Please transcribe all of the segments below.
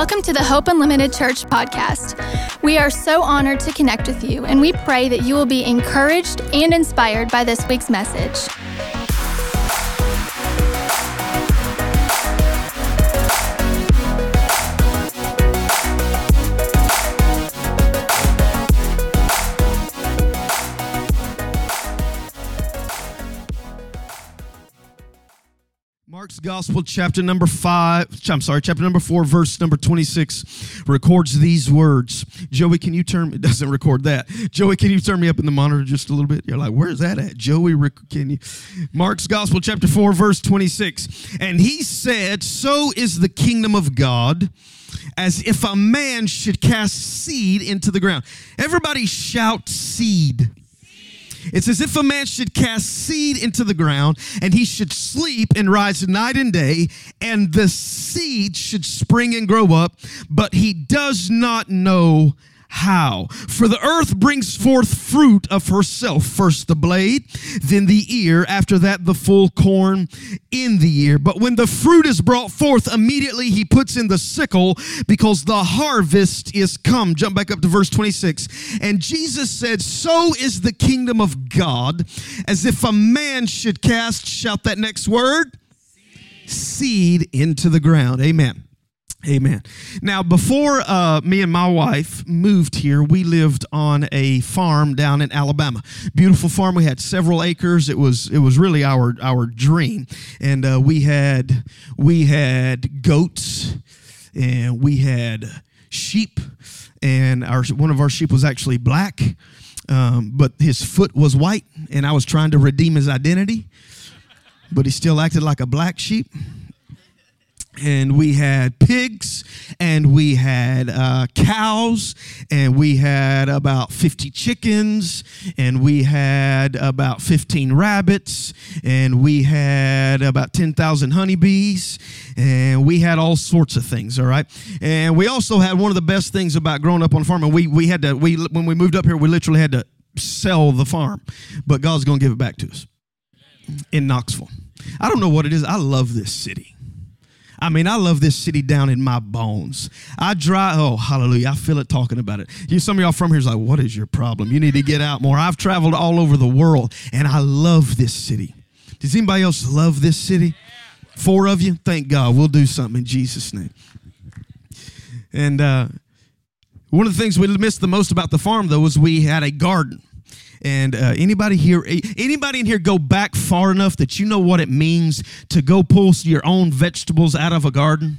Welcome to the Hope Unlimited Church podcast. We are so honored to connect with you, and we pray that you will be encouraged and inspired by this week's message. Gospel, chapter number five, I'm sorry, chapter number four, verse number 26, records these words. Joey, can you turn, it doesn't record that. Joey, can you turn me up in the monitor just a little bit? You're like, where's that at? Joey, can you? Mark's Gospel, chapter four, verse 26. And he said, So is the kingdom of God as if a man should cast seed into the ground. Everybody shout seed. It's as if a man should cast seed into the ground and he should sleep and rise night and day, and the seed should spring and grow up, but he does not know how? For the earth brings forth fruit of herself, first the blade, then the ear, after that the full corn in the ear. But when the fruit is brought forth, immediately he puts in the sickle because the harvest is come. Jump back up to verse 26. And Jesus said, So is the kingdom of God, as if a man should cast, shout that next word, seed into the ground. Amen. Amen. Now, before uh, me and my wife moved here, we lived on a farm down in Alabama. Beautiful farm. We had several acres. It was it was really our our dream, and uh, we had we had goats, and we had sheep, and our one of our sheep was actually black, um, but his foot was white, and I was trying to redeem his identity, but he still acted like a black sheep and we had pigs and we had uh, cows and we had about 50 chickens and we had about 15 rabbits and we had about 10,000 honeybees and we had all sorts of things all right? And we also had one of the best things about growing up on a farm and we, we had to we when we moved up here we literally had to sell the farm but god's gonna give it back to us in knoxville. I don't know what it is. I love this city I mean, I love this city down in my bones. I drive, oh, hallelujah. I feel it talking about it. You, some of y'all from here is like, what is your problem? You need to get out more. I've traveled all over the world and I love this city. Does anybody else love this city? Four of you? Thank God. We'll do something in Jesus' name. And uh, one of the things we missed the most about the farm, though, was we had a garden. And uh, anybody here, anybody in here go back far enough that you know what it means to go pull your own vegetables out of a garden?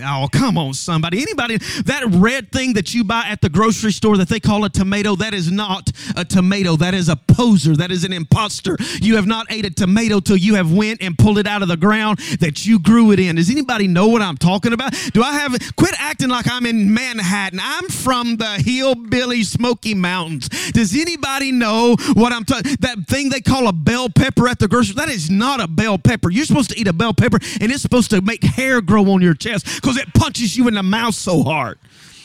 Oh, come on, somebody. Anybody, that red thing that you buy at the grocery store that they call a tomato, that is not a tomato. That is a poser. That is an imposter. You have not ate a tomato till you have went and pulled it out of the ground that you grew it in. Does anybody know what I'm talking about? Do I have, quit acting like I'm in Manhattan. I'm from the hillbilly Smoky Mountains. Does anybody know what I'm talking, that thing they call a bell pepper at the grocery, that is not a bell pepper. You're supposed to eat a bell pepper and it's supposed to make hair grow on your chest because it punches you in the mouth so hard.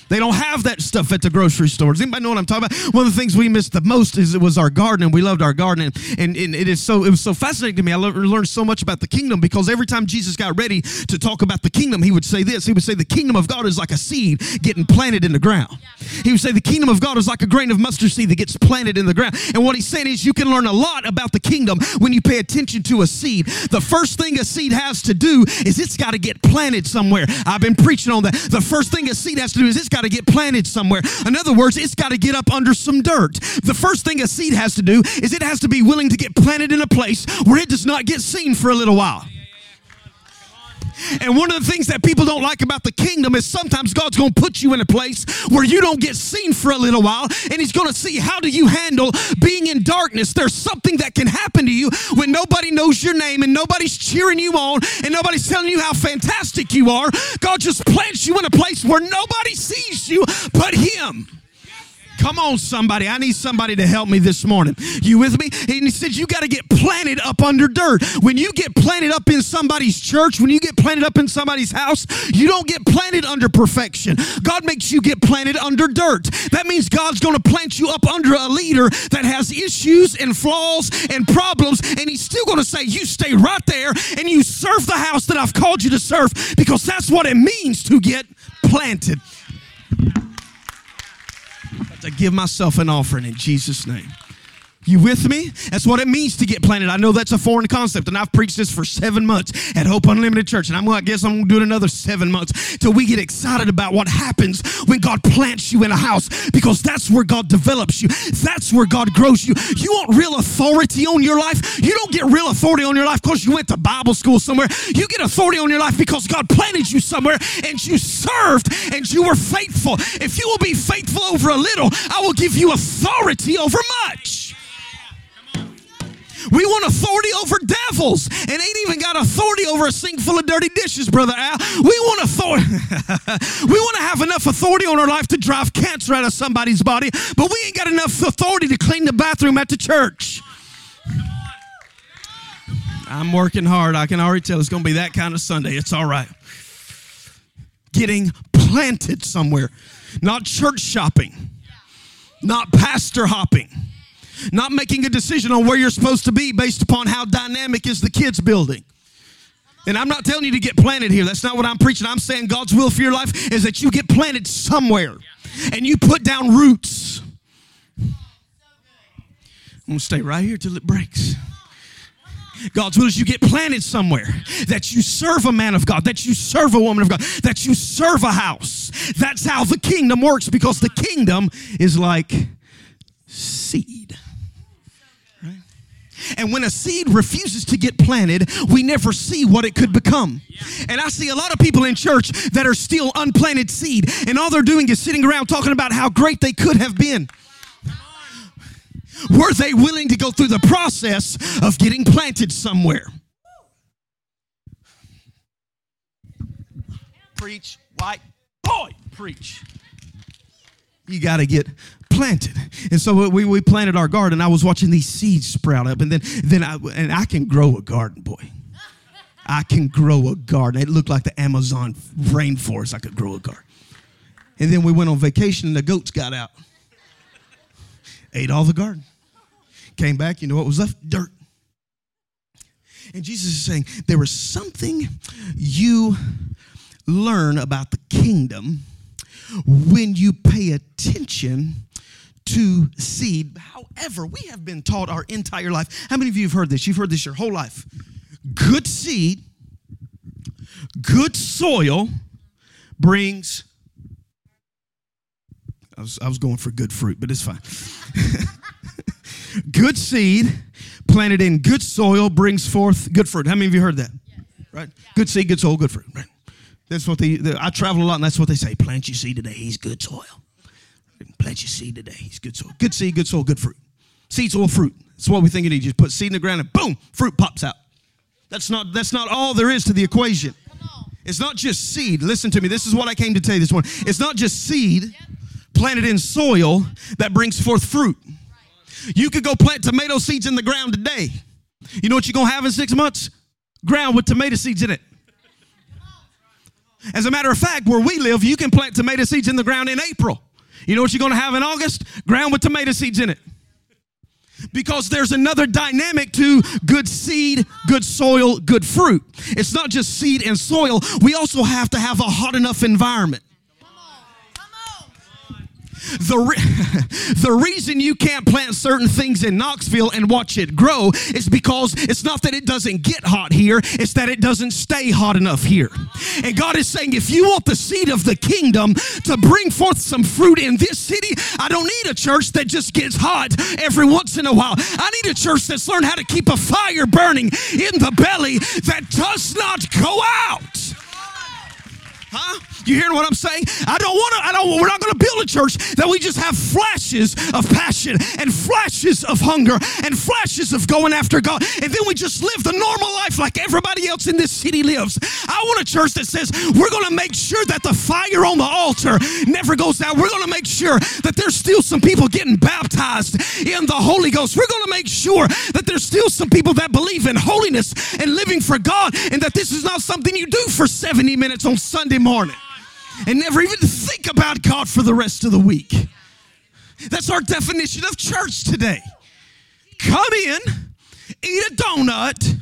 They don't have that stuff at the grocery stores. Anybody know what I'm talking about? One of the things we missed the most is it was our garden, and we loved our garden. And, and, and it is so it was so fascinating to me. I learned so much about the kingdom because every time Jesus got ready to talk about the kingdom, he would say this. He would say the kingdom of God is like a seed getting planted in the ground. He would say the kingdom of God is like a grain of mustard seed that gets planted in the ground. And what he's saying is you can learn a lot about the kingdom when you pay attention to a seed. The first thing a seed has to do is it's got to get planted somewhere. I've been preaching on that. The first thing a seed has to do is it's got to get planted somewhere. In other words, it's got to get up under some dirt. The first thing a seed has to do is it has to be willing to get planted in a place where it does not get seen for a little while. And one of the things that people don't like about the kingdom is sometimes God's going to put you in a place where you don't get seen for a little while, and He's going to see how do you handle being in darkness. There's something that can happen to you when nobody knows your name and nobody's cheering you on and nobody's telling you how fantastic you are. God just plants you in a place where nobody sees you but Him. Come on, somebody. I need somebody to help me this morning. You with me? And he said, You got to get planted up under dirt. When you get planted up in somebody's church, when you get planted up in somebody's house, you don't get planted under perfection. God makes you get planted under dirt. That means God's going to plant you up under a leader that has issues and flaws and problems, and He's still going to say, You stay right there and you serve the house that I've called you to serve because that's what it means to get planted. To give myself an offering in Jesus' name. You with me? That's what it means to get planted. I know that's a foreign concept, and I've preached this for seven months at Hope Unlimited Church, and I'm I guess I'm to do it another seven months till we get excited about what happens when God plants you in a house, because that's where God develops you. That's where God grows you. You want real authority on your life? You don't get real authority on your life because you went to Bible school somewhere. You get authority on your life because God planted you somewhere and you served and you were faithful. If you will be faithful over a little, I will give you authority over much. We want authority over devils and ain't even got authority over a sink full of dirty dishes, Brother Al. We want authority. we want to have enough authority on our life to drive cancer out of somebody's body, but we ain't got enough authority to clean the bathroom at the church. I'm working hard. I can already tell it's going to be that kind of Sunday. It's all right. Getting planted somewhere, not church shopping, not pastor hopping not making a decision on where you're supposed to be based upon how dynamic is the kids building. And I'm not telling you to get planted here. That's not what I'm preaching. I'm saying God's will for your life is that you get planted somewhere and you put down roots. I'm going to stay right here till it breaks. God's will is you get planted somewhere, that you serve a man of God, that you serve a woman of God, that you serve a house. That's how the kingdom works because the kingdom is like seed. And when a seed refuses to get planted, we never see what it could become. And I see a lot of people in church that are still unplanted seed, and all they're doing is sitting around talking about how great they could have been. Were they willing to go through the process of getting planted somewhere? Preach, white boy, preach. You got to get planted. And so we, we planted our garden. I was watching these seeds sprout up, and then then I and I can grow a garden, boy. I can grow a garden. It looked like the Amazon rainforest. I could grow a garden. And then we went on vacation, and the goats got out, ate all the garden. Came back, you know what was left? Dirt. And Jesus is saying there is something you learn about the kingdom when you pay attention to seed. However, we have been taught our entire life. How many of you have heard this? You've heard this your whole life. Good seed, good soil brings. I was, I was going for good fruit, but it's fine. good seed planted in good soil brings forth good fruit. How many of you heard that? Yes. Right? Good seed, good soil, good fruit. Right? That's what they, I travel a lot, and that's what they say. Plant your seed today. He's good soil. Plant your seed today. He's good soil. Good seed, good soil, good fruit. Seed, soil, fruit. That's what we think it is. You just put seed in the ground and boom, fruit pops out. That's not, that's not all there is to the equation. It's not just seed. Listen to me. This is what I came to tell you this morning. It's not just seed planted in soil that brings forth fruit. You could go plant tomato seeds in the ground today. You know what you're going to have in six months? Ground with tomato seeds in it. As a matter of fact, where we live, you can plant tomato seeds in the ground in April. You know what you're going to have in August? Ground with tomato seeds in it. Because there's another dynamic to good seed, good soil, good fruit. It's not just seed and soil, we also have to have a hot enough environment. The, re- the reason you can't plant certain things in Knoxville and watch it grow is because it's not that it doesn't get hot here, it's that it doesn't stay hot enough here. And God is saying, if you want the seed of the kingdom to bring forth some fruit in this city, I don't need a church that just gets hot every once in a while. I need a church that's learned how to keep a fire burning in the belly that does not go out. Huh? You hearing what I'm saying? I don't want to, I don't, we're not going to build a church that we just have flashes of passion and flashes of hunger and flashes of going after God. And then we just live the normal life like everybody else in this city lives. I want a church that says we're going to make sure that the fire on the altar never goes out. We're going to make sure that there's still some people getting baptized in the Holy Ghost. We're going to make sure that there's still some people that believe in holiness and living for God and that this is not something you do for 70 minutes on Sunday morning and never even think about God for the rest of the week. That's our definition of church today. Come in, eat a donut,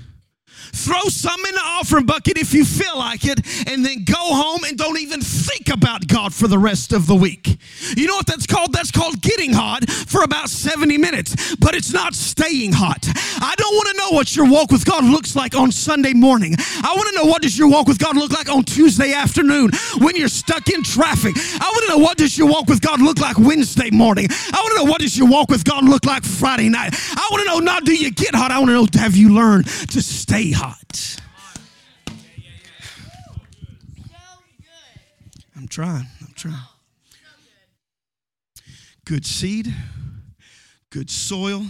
throw some in the offering bucket if you feel like it, and then go home and don't even think about God for the rest of the week. You know what that's called? That's called getting hot for about 70 minutes, but it's not staying hot. I don't want to know what your walk with God looks like on Sunday morning. I want to know what does your walk with God look like on Tuesday afternoon when you're stuck in traffic. I want to know what does your walk with God look like Wednesday morning. I want to know what does your walk with God look like Friday night. I want to know not do you get hot. I want to know have you learned to stay hot. I'm trying. I'm trying. Good seed, good soil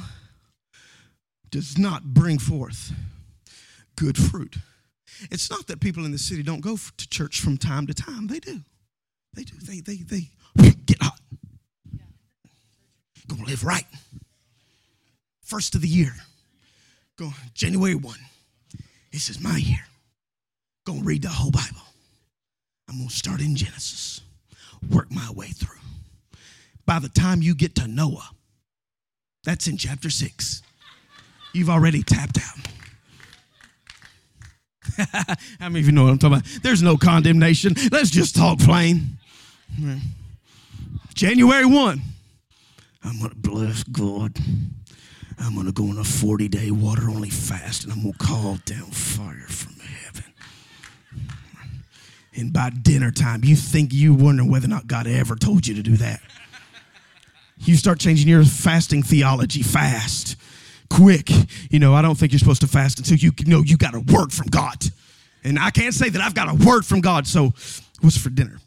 does not bring forth good fruit. It's not that people in the city don't go to church from time to time. They do. They do. They they they get hot. Gonna live right. First of the year. Go January 1. This is my year. Gonna read the whole Bible. I'm gonna start in Genesis. Work my way through. By the time you get to Noah, that's in chapter 6. You've already tapped out. How many of you know what I'm talking about? There's no condemnation. Let's just talk plain. January 1. I'm going to bless God. I'm going to go on a 40 day water only fast and I'm going to call down fire from heaven. And by dinner time, you think you wonder whether or not God ever told you to do that. You start changing your fasting theology fast quick. You know, I don't think you're supposed to fast until you know you got a word from God. And I can't say that I've got a word from God. So, what's for dinner?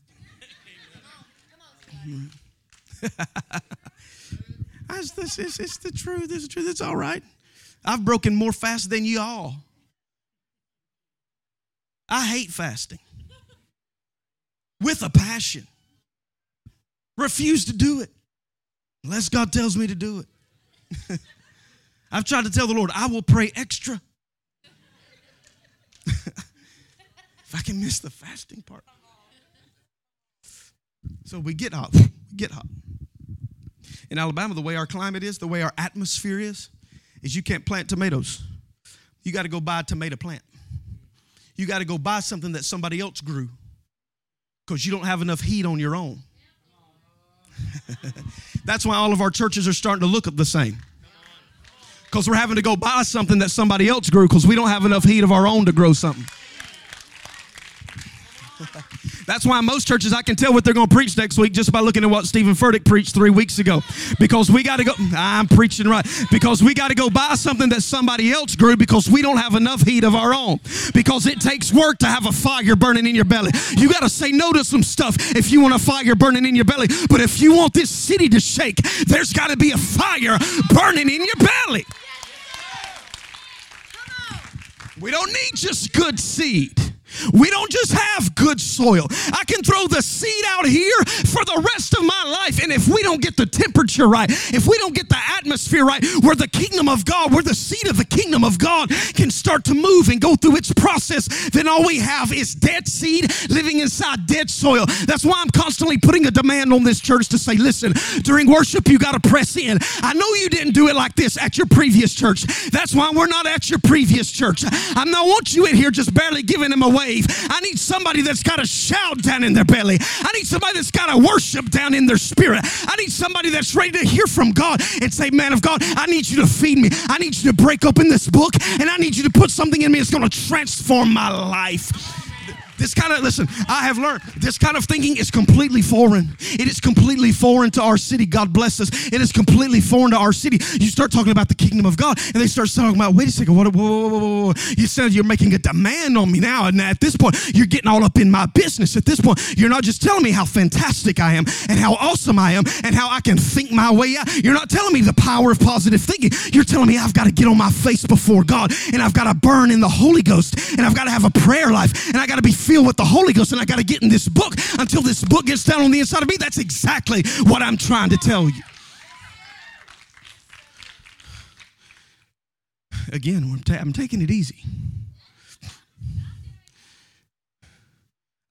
It's, this, it's, it's the truth. It's the truth. It's all right. I've broken more fast than you all. I hate fasting with a passion. Refuse to do it unless God tells me to do it. I've tried to tell the Lord, I will pray extra. if I can miss the fasting part. So we get hot. We get hot. In Alabama, the way our climate is, the way our atmosphere is, is you can't plant tomatoes. You got to go buy a tomato plant. You got to go buy something that somebody else grew because you don't have enough heat on your own. That's why all of our churches are starting to look the same because we're having to go buy something that somebody else grew because we don't have enough heat of our own to grow something. That's why most churches, I can tell what they're going to preach next week just by looking at what Steven Furtick preached three weeks ago. Because we got to go, I'm preaching right. Because we got to go buy something that somebody else grew because we don't have enough heat of our own. Because it takes work to have a fire burning in your belly. You got to say no to some stuff if you want a fire burning in your belly. But if you want this city to shake, there's got to be a fire burning in your belly. We don't need just good seed. We don't just have good soil. I can throw the seed out here for the rest of my life. And if we don't get the temperature right, if we don't get the atmosphere right, where the kingdom of God, where the seed of the kingdom of God can start to move and go through its process, then all we have is dead seed living inside dead soil. That's why I'm constantly putting a demand on this church to say, listen, during worship, you got to press in. I know you didn't do it like this at your previous church. That's why we're not at your previous church. I don't want you in here just barely giving them away wave. I need somebody that's got a shout down in their belly. I need somebody that's got a worship down in their spirit. I need somebody that's ready to hear from God and say, Man of God, I need you to feed me. I need you to break open this book and I need you to put something in me that's going to transform my life. This kind of, listen, I have learned this kind of thinking is completely foreign. It is completely foreign to our city. God bless us. It is completely foreign to our city. You start talking about the kingdom of God, and they start talking about, wait a second, what, whoa, whoa, whoa, whoa. You said you're making a demand on me now, and at this point, you're getting all up in my business. At this point, you're not just telling me how fantastic I am and how awesome I am and how I can think my way out. You're not telling me the power of positive thinking. You're telling me I've got to get on my face before God, and I've got to burn in the Holy Ghost, and I've got to have a prayer life, and I got to be filled with the Holy Ghost and I got to get in this book until this book gets down on the inside of me. That's exactly what I'm trying to tell you. Again, I'm, ta- I'm taking it easy.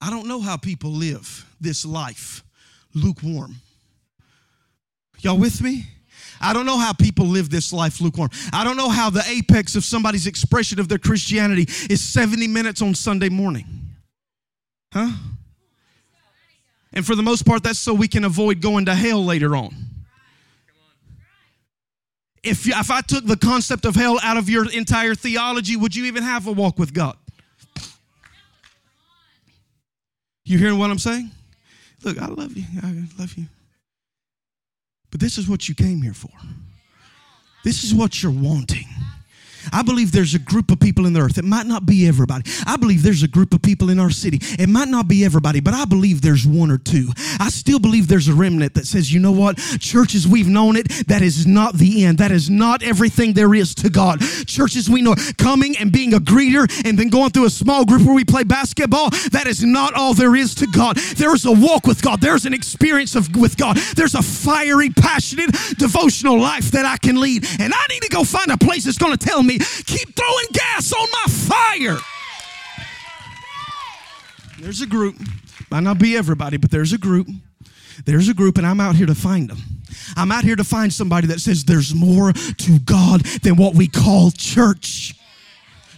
I don't know how people live this life lukewarm. Y'all with me? I don't know how people live this life lukewarm. I don't know how the apex of somebody's expression of their Christianity is 70 minutes on Sunday morning. Huh? And for the most part, that's so we can avoid going to hell later on. If, if I took the concept of hell out of your entire theology, would you even have a walk with God? You hearing what I'm saying? Look, I love you. I love you. But this is what you came here for. This is what you're wanting. I believe there's a group of people in the earth. It might not be everybody. I believe there's a group of people in our city. It might not be everybody, but I believe there's one or two. I still believe there's a remnant that says, you know what? Churches, we've known it. That is not the end. That is not everything there is to God. Churches, we know coming and being a greeter and then going through a small group where we play basketball. That is not all there is to God. There is a walk with God. There's an experience of with God. There's a fiery, passionate, devotional life that I can lead. And I need to go find a place that's going to tell me keep throwing gas on my fire. There's a group, might not be everybody, but there's a group. There's a group, and I'm out here to find them. I'm out here to find somebody that says there's more to God than what we call church.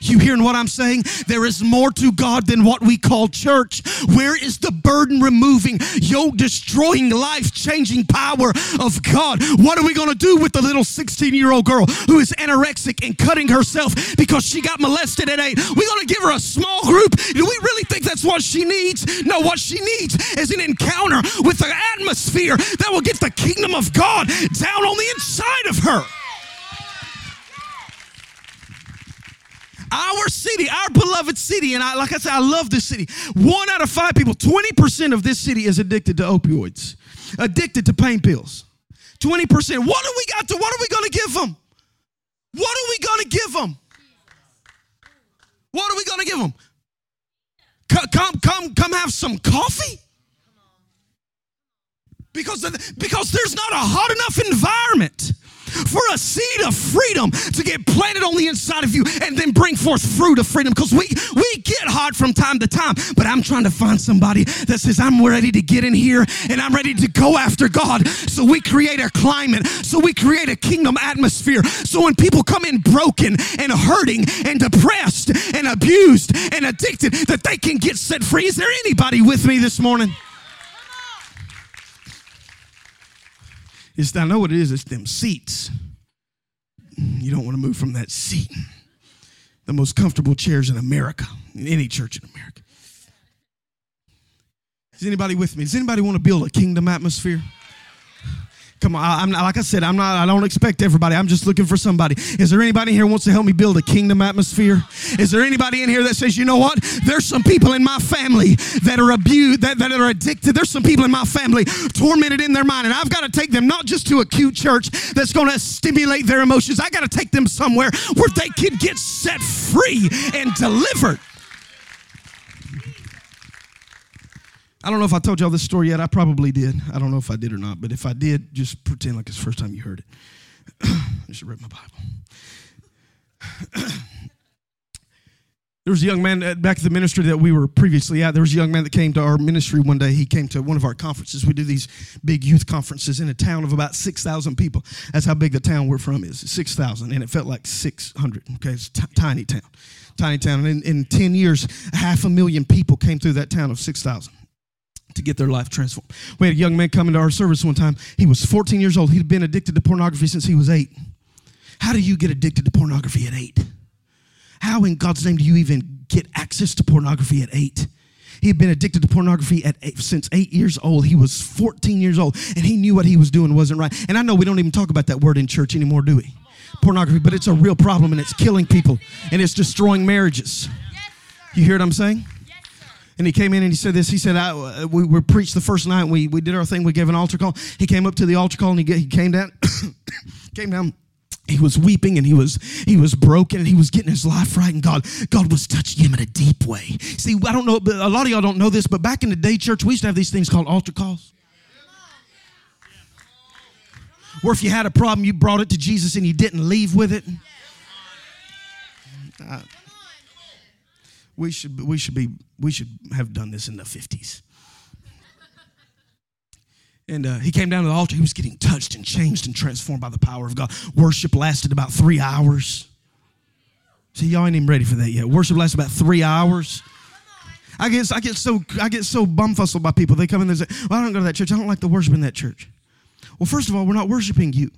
You hearing what I'm saying? There is more to God than what we call church. Where is the burden removing, yoke destroying, life changing power of God? What are we going to do with the little 16 year old girl who is anorexic and cutting herself because she got molested at eight? We're going to give her a small group. Do we really think that's what she needs? No, what she needs is an encounter with the atmosphere that will get the kingdom of God down on the inside of her. Our city, our beloved city, and I, like I said, I love this city. One out of five people, 20% of this city is addicted to opioids, addicted to pain pills. 20%. What do we got to, what are we going to give them? What are we going to give them? What are we going to give them? Come, come, come have some coffee? Because, because there's not a hot enough environment for a seed of freedom to get planted on the inside of you and then bring forth fruit of freedom. Because we we get hard from time to time but i'm trying to find somebody that says i'm ready to get in here and i'm ready to go after god. So we create a climate so we create a kingdom atmosphere. So when people come in broken and hurting and depressed and abused and addicted that they can get set free. Is there anybody with me this morning It's, I know what it is, it's them seats. You don't want to move from that seat. The most comfortable chairs in America, in any church in America. Is anybody with me? Does anybody want to build a kingdom atmosphere? Come on, I'm not, like I said, I'm not. I don't expect everybody. I'm just looking for somebody. Is there anybody here wants to help me build a kingdom atmosphere? Is there anybody in here that says, you know what? There's some people in my family that are abused, that, that are addicted. There's some people in my family tormented in their mind, and I've got to take them not just to a cute church that's going to stimulate their emotions. I got to take them somewhere where they can get set free and delivered. I don't know if I told y'all this story yet. I probably did. I don't know if I did or not, but if I did, just pretend like it's the first time you heard it. I should read my Bible. there was a young man back at the ministry that we were previously at. There was a young man that came to our ministry one day. He came to one of our conferences. We do these big youth conferences in a town of about 6,000 people. That's how big the town we're from is 6,000, and it felt like 600. Okay, it's tiny town. Tiny town. And in, in 10 years, half a million people came through that town of 6,000 to get their life transformed. We had a young man come into our service one time. He was 14 years old. He'd been addicted to pornography since he was eight. How do you get addicted to pornography at eight? How in God's name do you even get access to pornography at eight? He had been addicted to pornography at eight, since eight years old. He was 14 years old, and he knew what he was doing wasn't right. And I know we don't even talk about that word in church anymore, do we? Pornography, but it's a real problem, and it's killing people, and it's destroying marriages. You hear what I'm saying? And he came in and he said this. He said, I, uh, we, we preached the first night. We, we did our thing. We gave an altar call. He came up to the altar call and he, he came down. came down he was weeping and he was he was broken and he was getting his life right and god god was touching him in a deep way see i don't know but a lot of y'all don't know this but back in the day church we used to have these things called altar calls where if you had a problem you brought it to jesus and you didn't leave with it uh, we should we should be we should have done this in the 50s And uh, he came down to the altar. He was getting touched and changed and transformed by the power of God. Worship lasted about three hours. See, y'all ain't even ready for that yet. Worship lasted about three hours. I get, I get so I get so bumfuzzled by people. They come in and say, "Well, I don't go to that church. I don't like the worship in that church." Well, first of all, we're not worshiping you.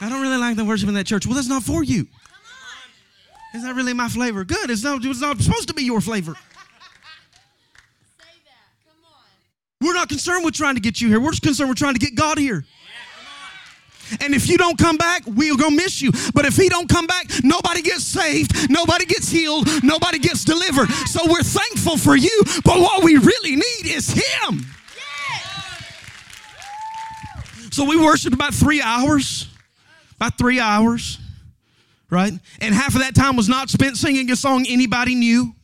I don't really like the worship in that church. Well, that's not for you. It's not really my flavor. Good. It's not, it's not supposed to be your flavor. We're not concerned with trying to get you here. We're just concerned with trying to get God here. And if you don't come back, we're going to miss you. But if he don't come back, nobody gets saved, nobody gets healed, nobody gets delivered. So we're thankful for you, but what we really need is him. So we worshiped about 3 hours. About 3 hours. Right? And half of that time was not spent singing a song anybody knew.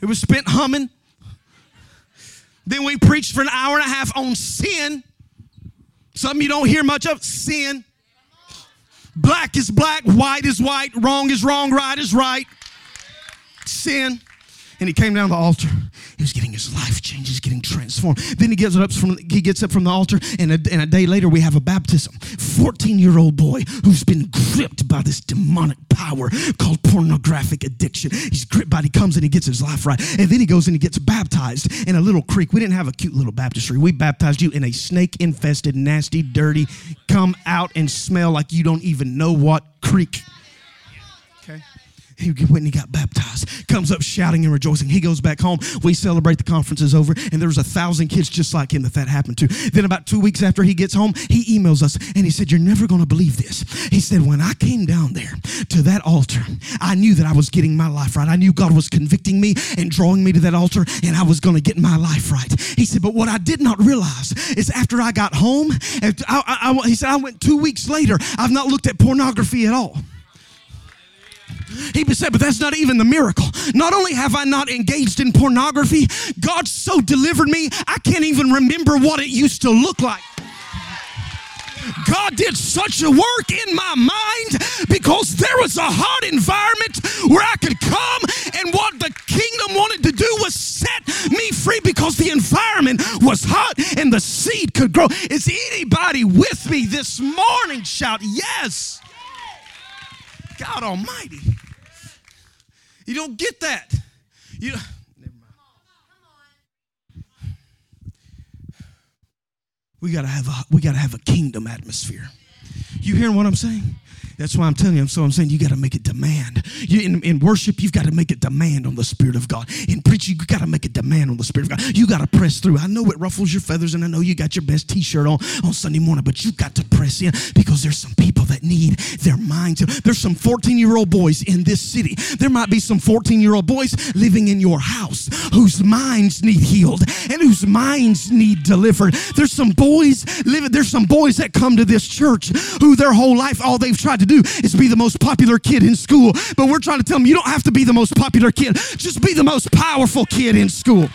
It was spent humming. Then we preached for an hour and a half on sin. Something you don't hear much of sin. Black is black, white is white, wrong is wrong, right is right. Sin. And he came down the altar. He was getting his life changed. He's getting transformed. Then he gets up from he gets up from the altar, and a, and a day later we have a baptism. Fourteen-year-old boy who's been gripped by this demonic power called pornographic addiction. He's gripped by. It. He comes and he gets his life right, and then he goes and he gets baptized in a little creek. We didn't have a cute little baptistry. We baptized you in a snake-infested, nasty, dirty, come out and smell like you don't even know what creek. He and he got baptized. Comes up shouting and rejoicing. He goes back home. We celebrate the conference is over, and there's a thousand kids just like him that that happened to. Then about two weeks after he gets home, he emails us and he said, "You're never going to believe this." He said, "When I came down there to that altar, I knew that I was getting my life right. I knew God was convicting me and drawing me to that altar, and I was going to get my life right." He said, "But what I did not realize is after I got home, I, I, I, he said I went two weeks later. I've not looked at pornography at all." He said, but that's not even the miracle. Not only have I not engaged in pornography, God so delivered me, I can't even remember what it used to look like. God did such a work in my mind because there was a hot environment where I could come, and what the kingdom wanted to do was set me free because the environment was hot and the seed could grow. Is anybody with me this morning? Shout yes. God Almighty. You don't get that. You never mind. We gotta have a we gotta have a kingdom atmosphere. You hearing what I'm saying? That's why I'm telling you. So I'm saying you got to make a demand. You, in, in worship, you've got to make a demand on the Spirit of God. In preaching, you got to make a demand on the Spirit of God. You got to press through. I know it ruffles your feathers, and I know you got your best T-shirt on on Sunday morning, but you got to press in because there's some people that need their minds. There's some 14 year old boys in this city. There might be some 14 year old boys living in your house whose minds need healed and whose minds need delivered. There's some boys living. There's some boys that come to this church who their whole life all they've tried to do is be the most popular kid in school. But we're trying to tell them you don't have to be the most popular kid, just be the most powerful kid in school.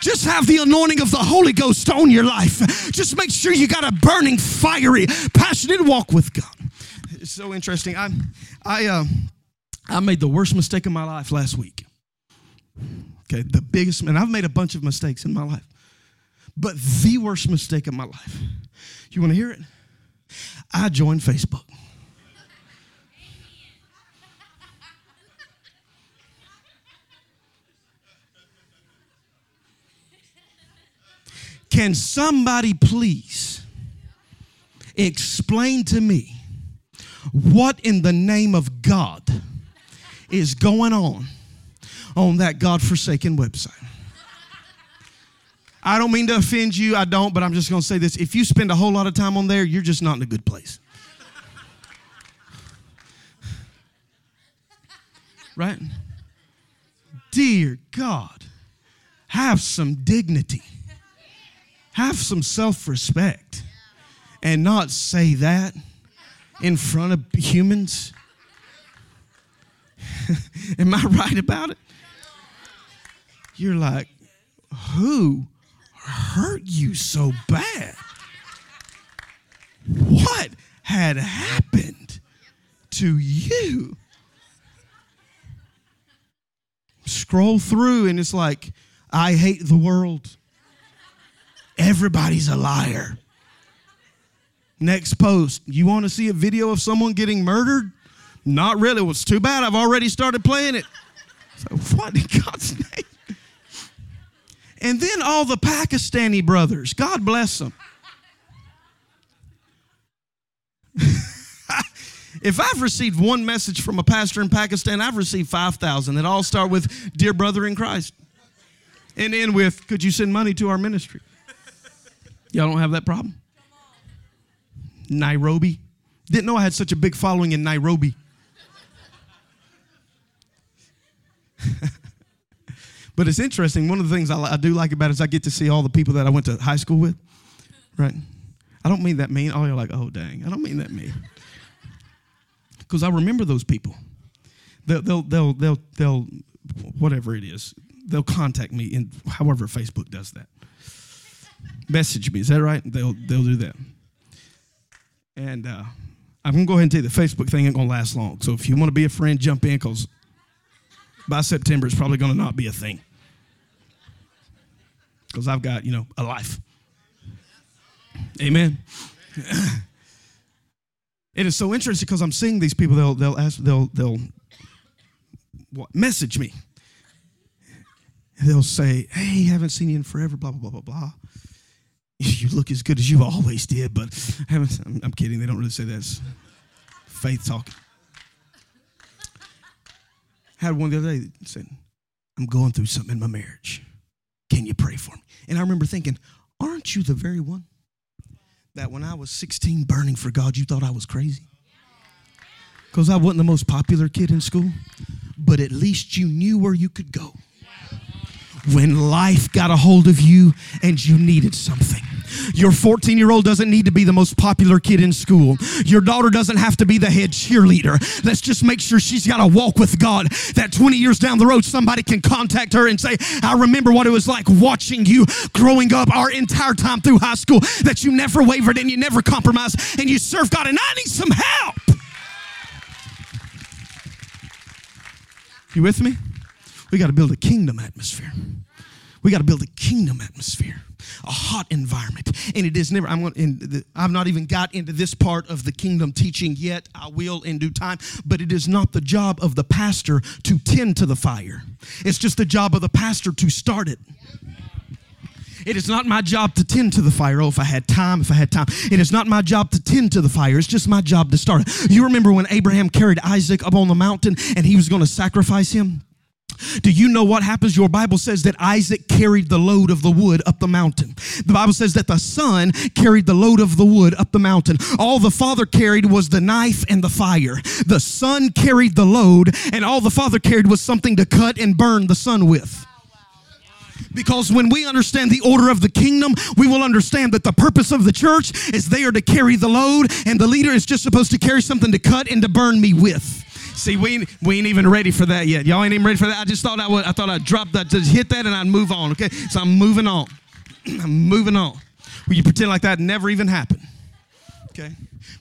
Just have the anointing of the Holy Ghost on your life. Just make sure you got a burning, fiery, passionate walk with God. It's so interesting. I, I, uh, I made the worst mistake of my life last week. Okay, the biggest, and I've made a bunch of mistakes in my life, but the worst mistake of my life. You want to hear it? I joined Facebook. Can somebody please explain to me what in the name of God is going on on that God-forsaken website? I don't mean to offend you, I don't, but I'm just going to say this. If you spend a whole lot of time on there, you're just not in a good place. Right? Dear God, have some dignity. Have some self respect and not say that in front of humans. Am I right about it? You're like, who hurt you so bad? What had happened to you? scroll through and it's like, I hate the world. Everybody's a liar. Next post, you want to see a video of someone getting murdered? Not really. It's too bad. I've already started playing it. So, what in God's name? And then all the Pakistani brothers, God bless them. if I've received one message from a pastor in Pakistan, I've received 5,000 that all start with, Dear brother in Christ, and end with, Could you send money to our ministry? Y'all don't have that problem? Nairobi. Didn't know I had such a big following in Nairobi. but it's interesting. One of the things I, I, do like about it is I get to see all the people that I went to high school with. Right? I don't mean that mean. Oh, you're like, oh, dang. I don't mean that mean. Because I remember those people. They'll, they'll, they'll, they'll, they'll, whatever it is, they'll contact me in however Facebook does that. Message me. Is that right? They'll, they'll do that. And uh, I'm to go ahead and tell you the Facebook thing ain't to last long. So if you want to be a friend, jump in because by September it's probably to not be a thing. Because I've got, you know, a life. Amen. it is so interesting because I'm seeing these people, they'll, they'll ask, they'll, they'll what, message me. They'll say, hey, haven't seen you in forever, blah, blah, blah, blah, blah you look as good as you always did, but I'm, kidding. They don't really say that. faith talking. Had one the other day that said, I'm going through something in my marriage. Can you pray for me? And I remember thinking, aren't you the very one that when I was 16 burning for God, you thought I was crazy? Because I wasn't the most popular kid in school, but at least you knew where you could go when life got a hold of you and you needed something. Your 14 year old doesn't need to be the most popular kid in school. Your daughter doesn't have to be the head cheerleader. Let's just make sure she's got a walk with God. That 20 years down the road, somebody can contact her and say, I remember what it was like watching you growing up our entire time through high school, that you never wavered and you never compromised and you served God, and I need some help. You with me? We got to build a kingdom atmosphere. We got to build a kingdom atmosphere, a hot environment. And it is never, I'm going to, I've not even got into this part of the kingdom teaching yet. I will in due time. But it is not the job of the pastor to tend to the fire, it's just the job of the pastor to start it. It is not my job to tend to the fire. Oh, if I had time, if I had time. It is not my job to tend to the fire. It's just my job to start it. You remember when Abraham carried Isaac up on the mountain and he was going to sacrifice him? Do you know what happens? Your Bible says that Isaac carried the load of the wood up the mountain. The Bible says that the son carried the load of the wood up the mountain. All the father carried was the knife and the fire. The son carried the load, and all the father carried was something to cut and burn the son with. Because when we understand the order of the kingdom, we will understand that the purpose of the church is there to carry the load, and the leader is just supposed to carry something to cut and to burn me with. See, we ain't, we ain't even ready for that yet. Y'all ain't even ready for that. I just thought I would. I thought I'd drop that, just hit that, and I'd move on. Okay, so I'm moving on. I'm moving on. Will you pretend like that never even happened? Okay.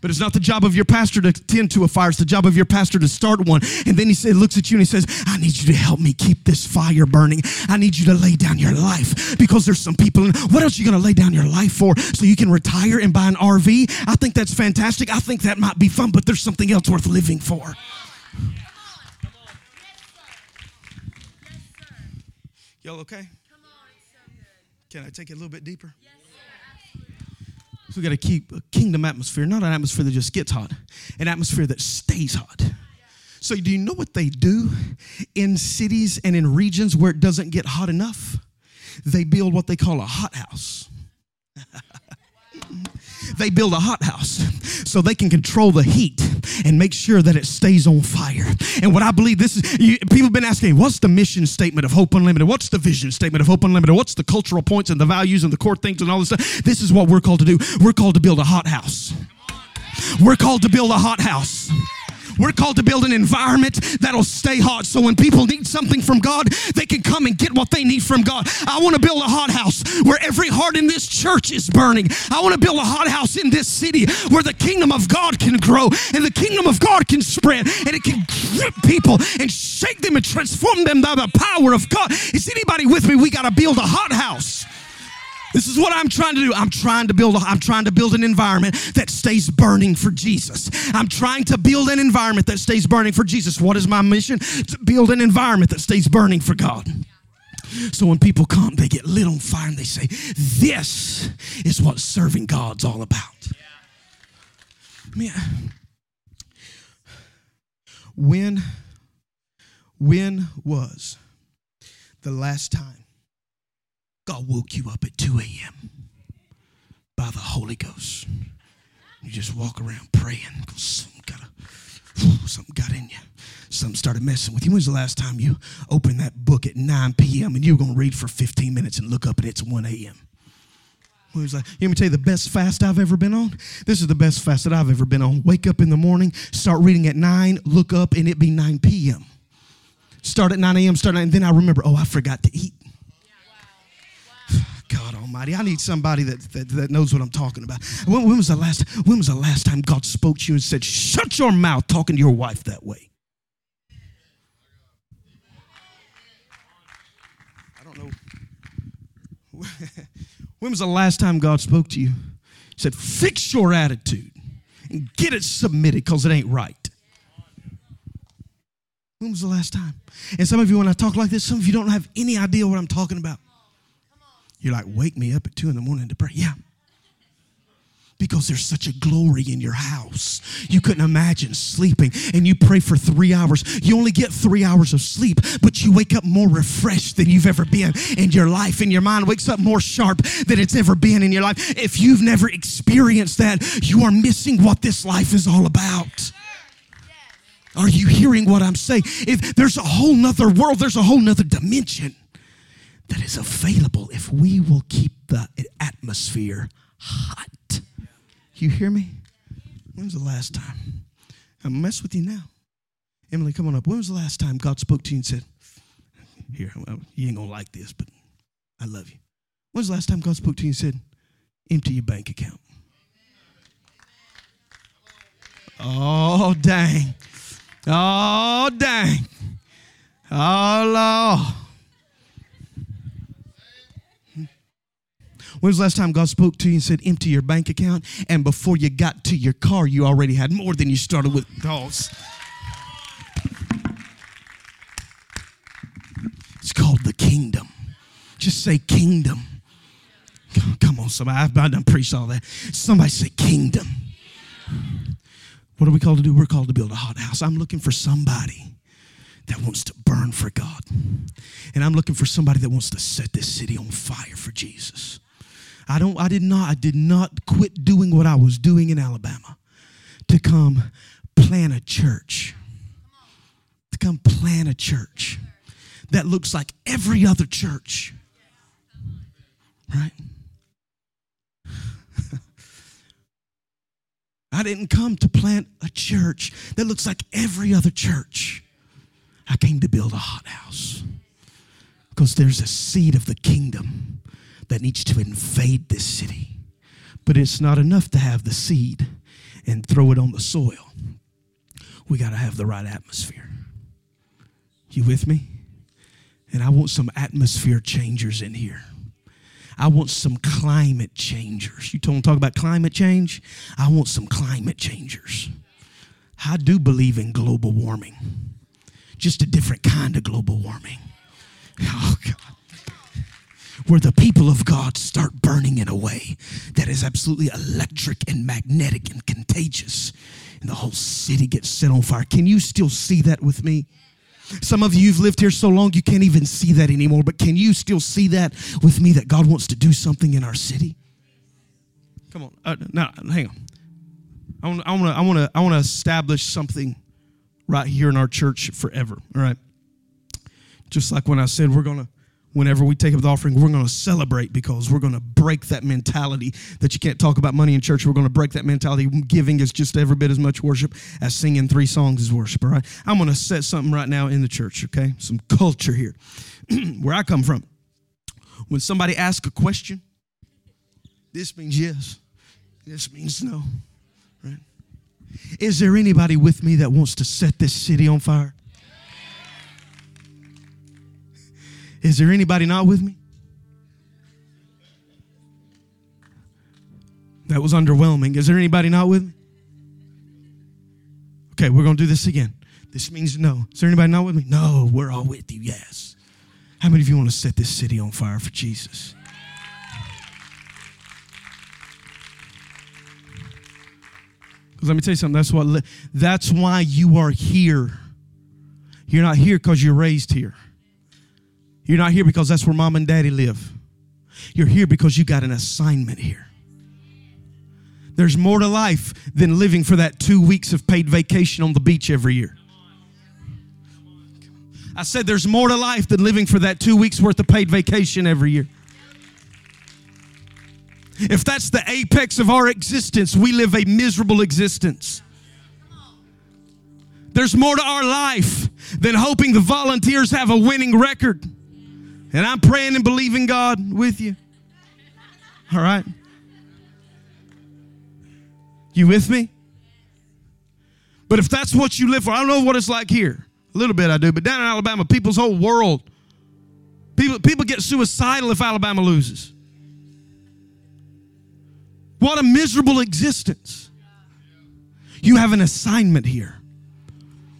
But it's not the job of your pastor to tend to a fire. It's the job of your pastor to start one. And then he said, looks at you and he says, I need you to help me keep this fire burning. I need you to lay down your life because there's some people. In, what else are you going to lay down your life for? So you can retire and buy an RV? I think that's fantastic. I think that might be fun, but there's something else worth living for. Y'all okay? Can I take it a little bit deeper? So we got to keep a kingdom atmosphere, not an atmosphere that just gets hot, an atmosphere that stays hot. So, do you know what they do in cities and in regions where it doesn't get hot enough? They build what they call a hot house. they build a hothouse so they can control the heat and make sure that it stays on fire. And what I believe this is, you, people have been asking, what's the mission statement of Hope Unlimited? What's the vision statement of Hope Unlimited? What's the cultural points and the values and the core things and all this stuff? This is what we're called to do. We're called to build a hot house. We're called to build a hot house. We're called to build an environment that'll stay hot so when people need something from God, they can come and get what they need from God. I want to build a hot house where every heart in this church is burning. I want to build a hot house in this city where the kingdom of God can grow and the kingdom of God can spread and it can grip people and shake them and transform them by the power of God. Is anybody with me? We got to build a hot house. This is what I'm trying to do. I'm trying to build a, I'm trying to build an environment that stays burning for Jesus. I'm trying to build an environment that stays burning for Jesus. What is my mission? To build an environment that stays burning for God. So when people come, they get lit on fire and they say, This is what serving God's all about. Man, when, when was the last time God woke you up at 2 a.m. by the Holy Ghost? You just walk around praying something got, a, something got in you. Something started messing with you. When's the last time you opened that book at 9 p.m. and you were going to read for 15 minutes and look up and it's 1 a.m.? He was like, let me tell you the best fast I've ever been on? This is the best fast that I've ever been on. Wake up in the morning, start reading at 9, look up, and it be 9 p.m. Start at 9 a.m., start, and then I remember, oh, I forgot to eat. God Almighty, I need somebody that, that, that knows what I'm talking about. When, when, was the last when was the last time God spoke to you and said, "Shut your mouth talking to your wife that way"? I don't know. when was the last time God spoke to you? He said, "Fix your attitude and get it submitted because it ain't right." When was the last time? And some of you, when I talk like this, some of you don't have any idea what I'm talking about. You're like, wake me up at two in the morning to pray. Yeah. Because there's such a glory in your house. You couldn't imagine sleeping and you pray for three hours. You only get three hours of sleep, but you wake up more refreshed than you've ever been in your life. And your mind wakes up more sharp than it's ever been in your life. If you've never experienced that, you are missing what this life is all about. Are you hearing what I'm saying? If there's a whole nother world, there's a whole nother dimension that is available if we will keep the atmosphere hot. You hear me? When was the last time? I'm mess with you now. Emily, come on up. When was the last time God spoke to you and said, Here, you ain't gonna like this, but I love you. When was the last time God spoke to you and said, Empty your bank account? Oh, dang. Oh, dang. Oh, Lord. When was the last time God spoke to you and said, empty your bank account? And before you got to your car, you already had more than you started with. Dogs. It's called the kingdom. Just say kingdom. Come on, somebody. I've done preached all that. Somebody say kingdom. What are we called to do? We're called to build a hot house. I'm looking for somebody that wants to burn for God. And I'm looking for somebody that wants to set this city on fire for Jesus. I don't I did not I did not quit doing what I was doing in Alabama to come plant a church. To come plant a church that looks like every other church. Right? I didn't come to plant a church that looks like every other church. I came to build a hot house because there's a seed of the kingdom that needs to invade this city. But it's not enough to have the seed and throw it on the soil. We got to have the right atmosphere. You with me? And I want some atmosphere changers in here. I want some climate changers. You them talk about climate change? I want some climate changers. I do believe in global warming, just a different kind of global warming. Oh, God. Where the people of God start burning in a way that is absolutely electric and magnetic and contagious, and the whole city gets set on fire. Can you still see that with me? Some of you, you've lived here so long you can't even see that anymore, but can you still see that with me that God wants to do something in our city? Come on. Uh, now, hang on. I want, I want to I want to I want to establish something right here in our church forever. All right. Just like when I said we're going to whenever we take up the offering, we're going to celebrate because we're going to break that mentality that you can't talk about money in church. We're going to break that mentality. Giving is just every bit as much worship as singing three songs is worship, all right? I'm going to set something right now in the church, okay? Some culture here. Where I come from, when somebody asks a question, this means yes, this means no, right? Is there anybody with me that wants to set this city on fire? Is there anybody not with me? That was underwhelming. Is there anybody not with me? Okay, we're going to do this again. This means no. Is there anybody not with me? No, we're all with you. Yes. How many of you want to set this city on fire for Jesus? Because let me tell you something. That's what. That's why you are here. You're not here because you're raised here. You're not here because that's where mom and daddy live. You're here because you got an assignment here. There's more to life than living for that two weeks of paid vacation on the beach every year. I said there's more to life than living for that two weeks worth of paid vacation every year. If that's the apex of our existence, we live a miserable existence. There's more to our life than hoping the volunteers have a winning record. And I'm praying and believing God with you. All right? You with me? But if that's what you live for, I don't know what it's like here. A little bit I do, but down in Alabama, people's whole world, people, people get suicidal if Alabama loses. What a miserable existence. You have an assignment here.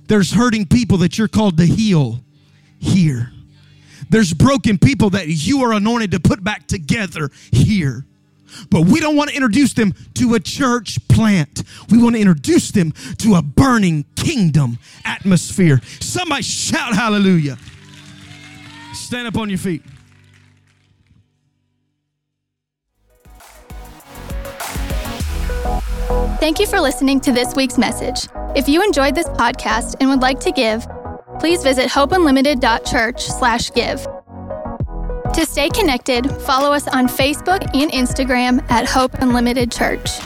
There's hurting people that you're called to heal here. There's broken people that you are anointed to put back together here. But we don't want to introduce them to a church plant. We want to introduce them to a burning kingdom atmosphere. Somebody shout hallelujah. Stand up on your feet. Thank you for listening to this week's message. If you enjoyed this podcast and would like to give, please visit hopeunlimited.church/give. To stay connected, follow us on Facebook and Instagram at Hope Unlimited Church.